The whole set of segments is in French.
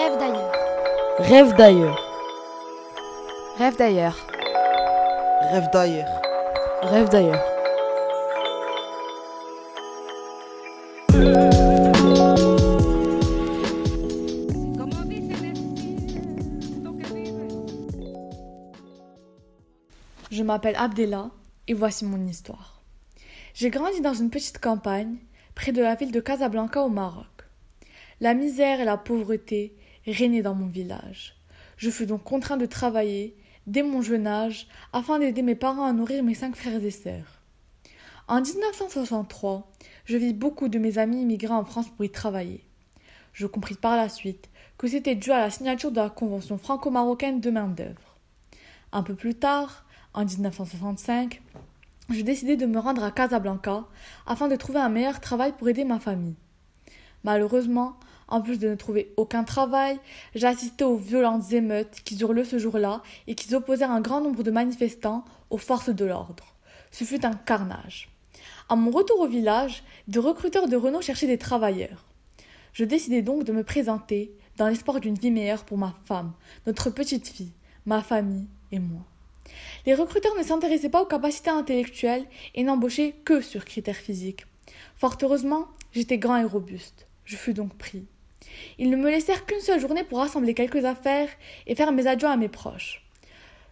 Rêve d'ailleurs. Rêve d'ailleurs. Rêve d'ailleurs. Rêve d'ailleurs. Rêve d'ailleurs. Je m'appelle Abdella et voici mon histoire. J'ai grandi dans une petite campagne près de la ville de Casablanca au Maroc. La misère et la pauvreté régnaient dans mon village. Je fus donc contraint de travailler dès mon jeune âge afin d'aider mes parents à nourrir mes cinq frères et sœurs. En 1963, je vis beaucoup de mes amis immigrés en France pour y travailler. Je compris par la suite que c'était dû à la signature de la Convention franco-marocaine de main-d'œuvre. Un peu plus tard, en 1965, je décidai de me rendre à Casablanca afin de trouver un meilleur travail pour aider ma famille. Malheureusement, en plus de ne trouver aucun travail, j'ai assisté aux violentes émeutes qui eurent lieu ce jour-là et qui opposèrent un grand nombre de manifestants aux forces de l'ordre. Ce fut un carnage. À mon retour au village, des recruteurs de Renault cherchaient des travailleurs. Je décidai donc de me présenter dans l'espoir d'une vie meilleure pour ma femme, notre petite fille, ma famille et moi. Les recruteurs ne s'intéressaient pas aux capacités intellectuelles et n'embauchaient que sur critères physiques. Fort heureusement, j'étais grand et robuste. Je fus donc pris. Ils ne me laissèrent qu'une seule journée pour rassembler quelques affaires et faire mes adieux à mes proches.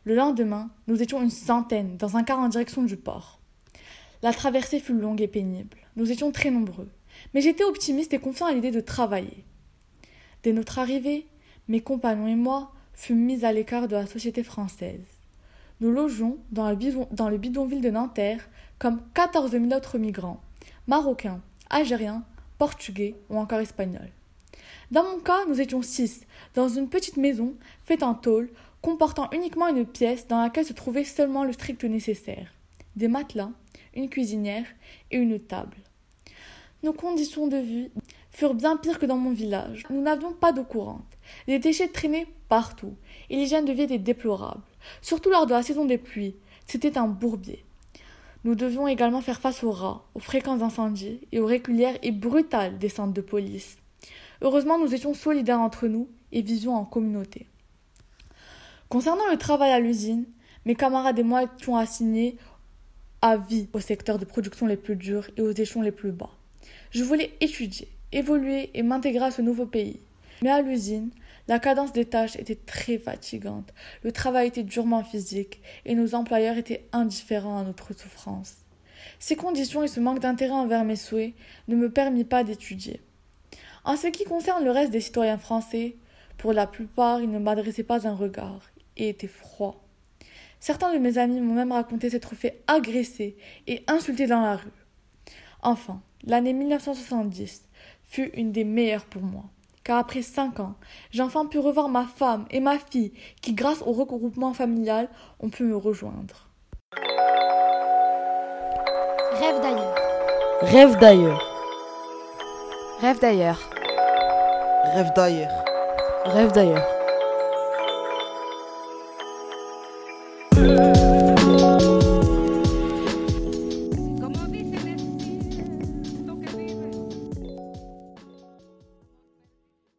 Le lendemain, nous étions une centaine dans un car en direction du port. La traversée fut longue et pénible. Nous étions très nombreux. Mais j'étais optimiste et confiant à l'idée de travailler. Dès notre arrivée, mes compagnons et moi fûmes mis à l'écart de la société française. Nous logeons dans le, dans le bidonville de Nanterre comme 14 000 autres migrants, marocains, algériens, portugais ou encore espagnols. Dans mon cas, nous étions six, dans une petite maison faite en tôle, comportant uniquement une pièce dans laquelle se trouvait seulement le strict nécessaire des matelas, une cuisinière et une table. Nos conditions de vie furent bien pires que dans mon village. Nous n'avions pas d'eau courante. Les déchets traînaient partout, et l'hygiène de vie était déplorable, surtout lors de la saison des pluies. C'était un bourbier. Nous devions également faire face aux rats, aux fréquents incendies et aux régulières et brutales descentes de police. Heureusement, nous étions solidaires entre nous et vivions en communauté. Concernant le travail à l'usine, mes camarades et moi étions assignés à vie au secteur de production les plus durs et aux échelons les plus bas. Je voulais étudier, évoluer et m'intégrer à ce nouveau pays. Mais à l'usine, la cadence des tâches était très fatigante, le travail était durement physique et nos employeurs étaient indifférents à notre souffrance. Ces conditions et ce manque d'intérêt envers mes souhaits ne me permirent pas d'étudier. En ce qui concerne le reste des citoyens français, pour la plupart, ils ne m'adressaient pas un regard et étaient froids. Certains de mes amis m'ont même raconté s'être fait agresser et insulter dans la rue. Enfin, l'année 1970 fut une des meilleures pour moi, car après cinq ans, j'ai enfin pu revoir ma femme et ma fille qui, grâce au regroupement familial, ont pu me rejoindre. Rêve d'ailleurs. Rêve d'ailleurs. Rêve d'ailleurs. Rêve d'ailleurs. Rêve d'ailleurs.